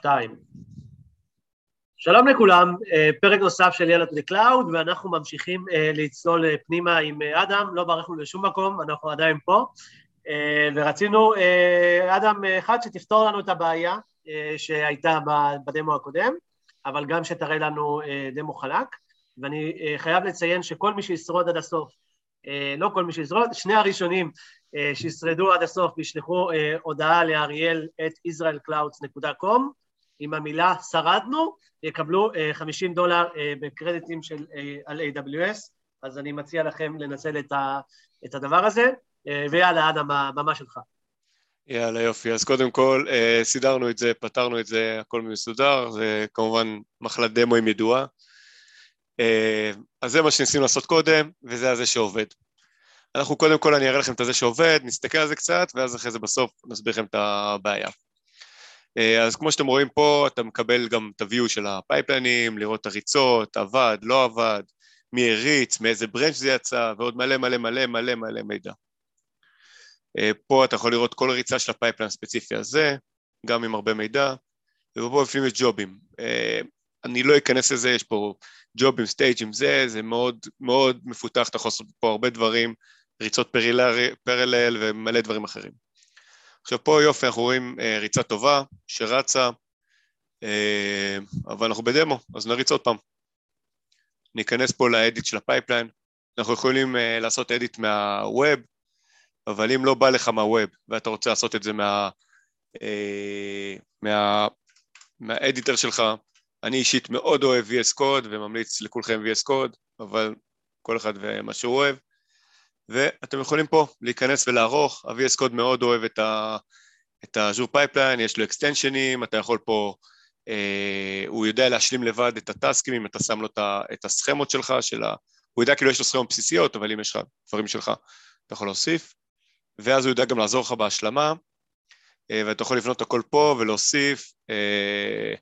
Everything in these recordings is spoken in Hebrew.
שתיים. שלום לכולם, אה, פרק נוסף של ילד לקלאוד, ואנחנו ממשיכים אה, לצלול אה, פנימה עם אדם, לא ברחנו לשום מקום, אנחנו עדיין פה, ורצינו, אדם, אחד, שתפתור לנו את הבעיה שהייתה בדמו הקודם, אבל גם שתראה לנו דמו חלק, ואני חייב לציין שכל מי שישרוד עד הסוף, לא כל מי שישרוד, שני הראשונים שישרדו עד הסוף ישלחו הודעה לאריאל את israelclouds.com עם המילה שרדנו, יקבלו 50 דולר בקרדיטים של, על AWS, אז אני מציע לכם לנצל את, ה, את הדבר הזה, ויאללה, אדם, הבמה שלך. יאללה, יופי. אז קודם כל, סידרנו את זה, פתרנו את זה, הכל מסודר, זה כמובן מחלת דמוים ידועה. אז זה מה שניסינו לעשות קודם, וזה הזה שעובד. אנחנו קודם כל, אני אראה לכם את הזה שעובד, נסתכל על זה קצת, ואז אחרי זה בסוף נסביר לכם את הבעיה. אה, אז כמו שאתם רואים פה, אתה מקבל גם את ה-view של ה pipeline ים, לראות את הריצות, עבד, לא עבד, מי הריץ, מאיזה branch זה יצא, ועוד מלא מלא מלא מלא מלא מידע. אה, פה אתה יכול לראות כל ריצה של ה pipeline הספציפי הזה, גם עם הרבה מידע, ופה בפנים יש job ים. אה, אני לא אכנס לזה, יש פה job ים, stage ים, זה, זה מאוד מאוד מפותח, אתה יכול לעשות פה הרבה דברים, ריצות parallel ומלא דברים אחרים. עכשיו פה יופי, אנחנו רואים אה, ריצה טובה שרצה, אה, אבל אנחנו בדמו, אז נריץ עוד פעם. ניכנס פה ל edit של ה pipeline, אנחנו יכולים אה, לעשות edit מה web, אבל אם לא בא לך מה web ואתה רוצה לעשות את זה מה, אה, מה, מה editor שלך, אני אישית מאוד אוהב VS Code וממליץ לכולכם VS Code, אבל כל אחד ומה שהוא אוהב. ואתם יכולים פה להיכנס ולערוך, ה-VS Code מאוד אוהב את, ה, את ה Azure pipeline, יש לו extension ים, אתה יכול פה, אה, הוא יודע להשלים לבד את ה task ים אם אתה שם לו את הסכמות שלך, של ה, הוא יודע כאילו יש לו סכמות בסיסיות, אבל אם יש לך דברים שלך, אתה יכול להוסיף, ואז הוא יודע גם לעזור לך בהשלמה, אה, ואתה יכול לבנות הכל פה ולהוסיף, אה,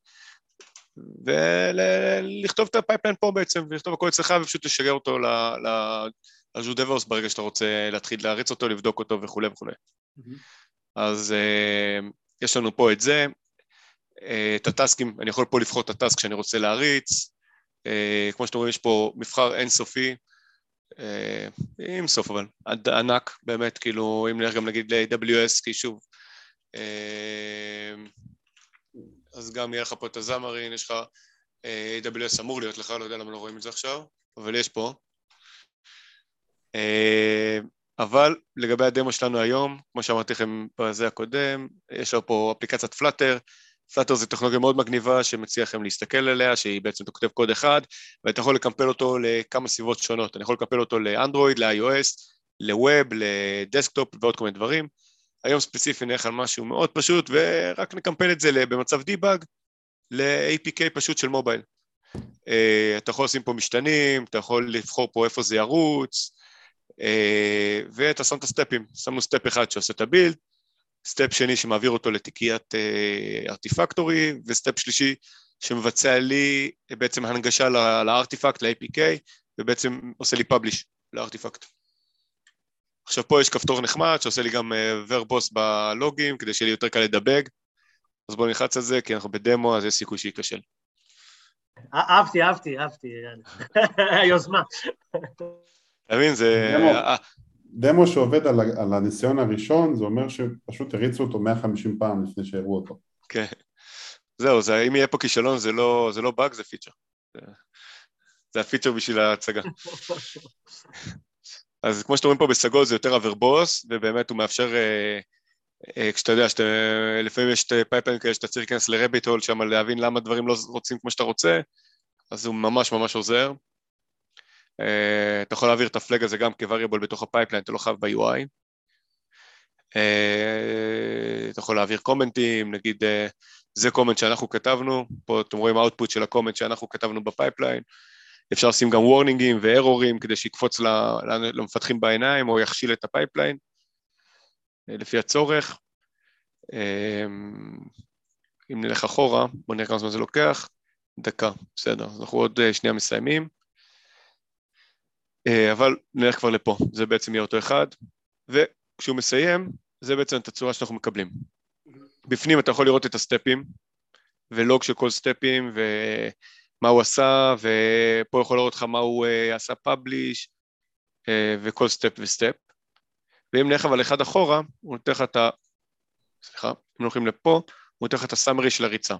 ולכתוב את ה pipeline פה בעצם, ולכתוב הכל אצלך ופשוט לשגר אותו ל... ל Azure DevOps ברגע שאתה רוצה להתחיל להריץ אותו, לבדוק אותו וכולי וכולי. Mm-hmm. אז אה, יש לנו פה את זה, אה, את ה task ים, אני יכול פה לבחור את ה task שאני רוצה להריץ, אה, כמו שאתם רואים יש פה מבחר אינסופי, עם סוף אבל, ענק באמת, כאילו אם נלך גם נגיד ל-AWS, כי שוב, אז גם יהיה לך פה את הזמרין, יש לך AWS אמור להיות לך, לא יודע למה לא רואים את זה עכשיו, אבל יש פה, אבל לגבי הדמו שלנו היום, כמו שאמרתי לכם בזה הקודם, יש לנו פה אפליקציית פלאטר, פלאטר זה טכנולוגיה מאוד מגניבה שמציע לכם להסתכל עליה, שהיא בעצם אתה קוד אחד, ואתה יכול לקמפל אותו לכמה סביבות שונות, אני יכול לקמפל אותו לאנדרואיד, ל-iOS, ל web, ל desktop ועוד כל מיני דברים. היום ספציפי נלך על משהו מאוד פשוט, ורק נקמפל את זה במצב debug ל-APK פשוט של מובייל. אה, אתה יכול לשים פה משתנים, אתה יכול לבחור פה איפה זה ירוץ, אה, ואתה שם את ה step ים, שמנו step אחד שעושה את ה build, step שני שמעביר אותו לתיקיית ארטיפקטורי, אה, וסטפ שלישי שמבצע לי בעצם הנגשה לארטיפקט, ל-APK, ובעצם עושה לי פאבליש לארטיפקט. עכשיו פה יש כפתור נחמד שעושה לי גם ורבוס אה, בלוגים, כדי שיהיה לי יותר קל לדבג, אז בואו נלחץ על זה, כי אנחנו בדמו, אז יש סיכוי שייכשל. אהבתי, אהבתי, אהבתי, היוזמה. אתה מבין, זה... אה, דמו שעובד על, על הניסיון הראשון, זה אומר שפשוט הריצו אותו 150 פעם לפני שהראו אותו. כן. זהו, זה, אם יהיה פה כישלון זה לא, זה לא באג, זה feature. זה, זה ה feature בשביל ההצגה. אז כמו שאתם רואים פה בסגול זה יותר verbose, ובאמת הוא מאפשר, אה, אה, כשאתה יודע, שאתה, לפעמים יש pipeline כאלה שאתה צריך להיכנס ל rabbit hole שם להבין למה דברים לא רצים כמו שאתה רוצה, אז הוא ממש ממש עוזר. אה, אתה יכול להעביר את ה flag הזה גם כ variable בתוך ה pipeline, אתה לא חייב ב-UI. אה, אתה יכול להעביר קומנטים, נגיד אה, זה comment שאנחנו כתבנו, פה אתם רואים ה output של ה comment שאנחנו כתבנו ב pipeline, אפשר לשים גם וורנינגים וארורים כדי שיקפוץ למפתחים בעיניים או יכשיל את ה pipeline לפי הצורך. אם נלך אחורה, בואו נראה כמה זמן זה לוקח, דקה, בסדר, אנחנו עוד שנייה מסיימים. אה, אבל נלך כבר לפה, זה בעצם יהיה אותו אחד, וכשהוא מסיים, זה בעצם את הצורה שאנחנו מקבלים. בפנים אתה יכול לראות את הסטפים, ולוג של כל סטפים ומה הוא עשה, ופה יכול לראות לך מה הוא אה, עשה publish אה, וכל step ו step. ואם נלך אבל אחד אחורה, הוא נותן לך את ה... סליחה, אם הולכים לפה, הוא נותן לך את ה summary של הריצה.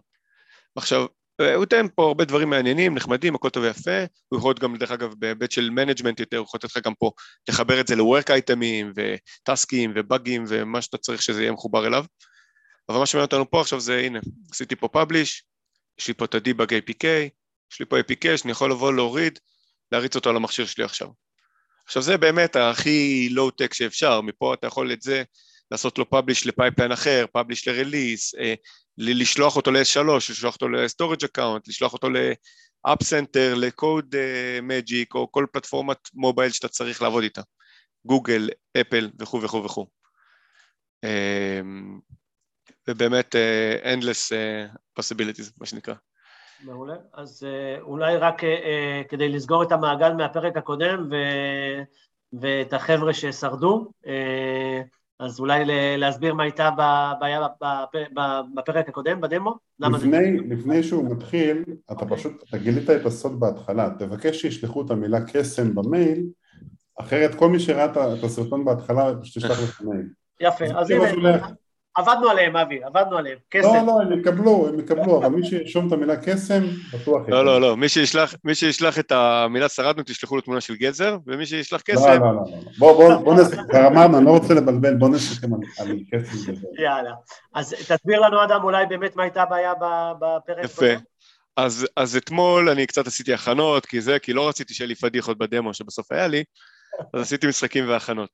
עכשיו, הוא ייתן פה הרבה דברים מעניינים, נחמדים, הכל טוב ויפה, הוא יכול להיות גם, דרך אגב, בהיבט של management יותר, הוא יכול לתת לך גם פה, לחבר את זה ל-work אייטמים, וטאסקים, ובאגים, ומה שאתה צריך שזה יהיה מחובר אליו. אבל מה שמעניין אותנו פה עכשיו זה, הנה, עשיתי פה publish, יש לי פה את ה-debug APK, יש לי פה APK שאני יכול לבוא להוריד, להריץ אותו על המכשיר שלי עכשיו. עכשיו זה באמת הכי לואו-טק שאפשר, מפה אתה יכול את זה לעשות לו publish ל pipeline אחר, publish ל release, לשלוח אותו ל-S3, לשלוח אותו ל-Storage Account, לשלוח אותו ל-App Center, ל-Code uh, Magic, או כל פלטפורמת מובייל שאתה צריך לעבוד איתה, גוגל, אפל וכו' וכו' וכו'. Um, ובאמת uh, endless uh, possibilities, מה שנקרא. מעולה. אז אולי רק כדי לסגור את המעגל מהפרק הקודם ו... ואת החבר'ה ששרדו, אז אולי להסביר מה הייתה בעיה בפרק הקודם, בדמו? לפני, לפני שהוא מתחיל, אתה okay. אוקיי. פשוט, אתה גילית את הסוד בהתחלה, תבקש שישלחו את המילה קסם במייל, אחרת כל מי שראה את הסרטון בהתחלה, פשוט תשלח לך מייל. יפה, אז הנה, עבדנו עליהם, אבי, עבדנו עליהם, קסם. לא, לא, הם יקבלו, הם יקבלו, אבל מי שירשום את המילה קסם, בטוח יקבל. לא, לא, לא, מי שישלח, מי שישלח את המילה שרדנו, תשלחו לו תמונה של גזר, ומי שישלח לא, קסם... לא, לא, לא, לא. בוא, בוא, בוא נסכם, כבר אמרנו, אני לא רוצה לבלבל, בוא נסכם על קסם גזר. יאללה. אז תסביר לנו, אדם, אולי באמת מה הייתה הבעיה בפרק. יפה. אז, אז אתמול אני קצת עשיתי הכנות, כי זה, כי לא רציתי שיהיה לי פדיחות בדמו שבסוף היה לי, אז עשיתי משחקים והכנות.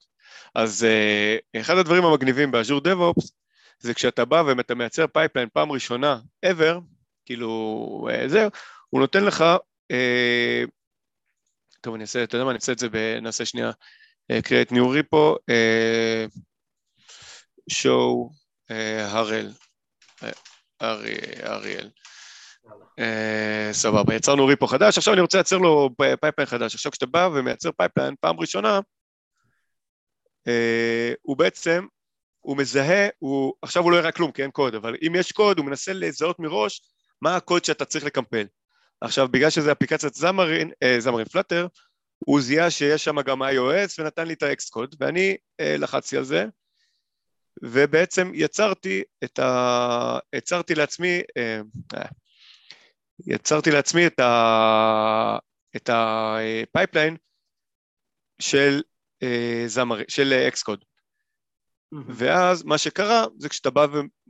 אז אה, אחד הדברים המגניבים ב Azure DevOps זה כשאתה בא ואתה מייצר pipeline פעם ראשונה ever, כאילו אה, זהו, הוא נותן לך, אה, טוב אני אעשה, אתה יודע מה, אני אעשה את זה, נעשה שנייה אה, create אה, show אה, הראל, אריאל, סבבה, יצרנו repo חדש, עכשיו אני רוצה לייצר לו pipeline חדש, עכשיו כשאתה בא ומייצר pipeline פעם ראשונה, אה, הוא בעצם הוא מזהה, הוא, עכשיו הוא לא יראה כלום כי אין קוד, אבל אם יש קוד הוא מנסה לזהות מראש מה הקוד שאתה צריך לקמפל. עכשיו בגלל שזה אפליקציית Xamarin, אה, Xamarin Flutter, הוא זיהה שיש שם גם iOS ונתן לי את ה Xcode ואני אה, לחצתי על זה ובעצם יצרתי את ה... יצרתי לעצמי, אה, אה יצרתי לעצמי את ה... את ה pipeline של אה, זמר... של Xcode. ואז מה שקרה זה כשאתה בא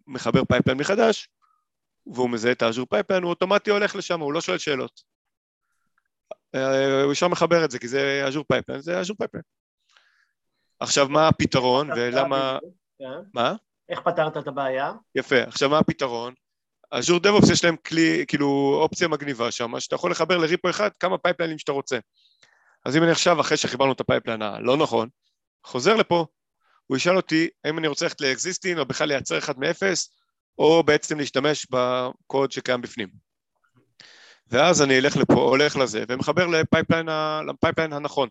ומחבר pipeline מחדש, והוא מזהה את ה Azure pipeline, הוא אוטומטי הולך לשם, הוא לא שואל שאלות. אה, הוא ישר מחבר את זה, כי זה Azure pipeline, זה Azure pipeline. עכשיו, מה הפתרון ולמה... כן. מה? איך פתרת את הבעיה? יפה. עכשיו, מה הפתרון? Azure DevOps יש להם כלי, כאילו אופציה מגניבה שם, שאתה יכול לחבר ל repo אחד כמה פייפליינים שאתה רוצה. אז אם אני עכשיו, אחרי שחיברנו את ה pipeline הלא נכון, חוזר לפה, הוא ישאל אותי האם אני רוצה ללכת ל existing או בכלל לייצר אחד מאפס, או בעצם להשתמש בקוד שקיים בפנים. ואז אני אלך לפה, הולך לזה, ומחבר ל pipeline, ל pipeline הנכון.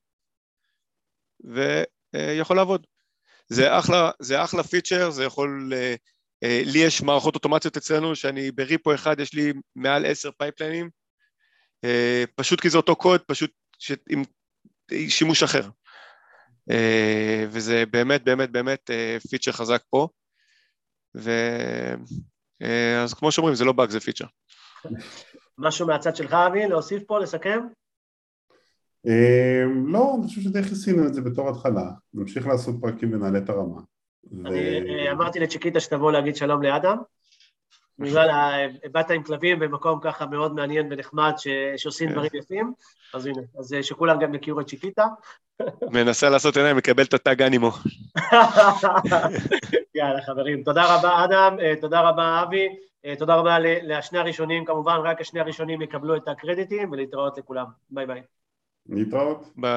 ויכול לעבוד. זה אחלה, זה אחלה פיצ'ר, זה יכול... אה, אה, לי יש מערכות אוטומציות אצלנו, שאני ב repo אחד יש לי מעל עשר פייפליינים, אה, פשוט כי זה אותו קוד, פשוט עם שימוש אחר. אה, וזה באמת באמת באמת פיצ'ר אה, חזק פה, ו... אה, אז כמו שאומרים, זה לא באג, זה פיצ'ר. משהו מהצד שלך, אבי, להוסיף פה, לסכם? לא, אני חושב שדי כיסינו את זה בתור התחלה, נמשיך לעשות פרקים ונעלה את הרמה. אני אמרתי לצ'יקיטה שתבוא להגיד שלום לאדם, בגלל באת עם כלבים במקום ככה מאוד מעניין ונחמד שעושים כן. דברים יפים, אז הנה, אז שכולם גם יכירו את צ'יקיטה. מנסה לעשות עיניים, מקבל את הטאג אנימו. יאללה חברים, תודה רבה אדם, אה, תודה רבה אבי, אה, תודה רבה לשני הראשונים, כמובן רק השני הראשונים יקבלו את הקרדיטים ולהתראות לכולם, ביי ביי. להתראות. ביי.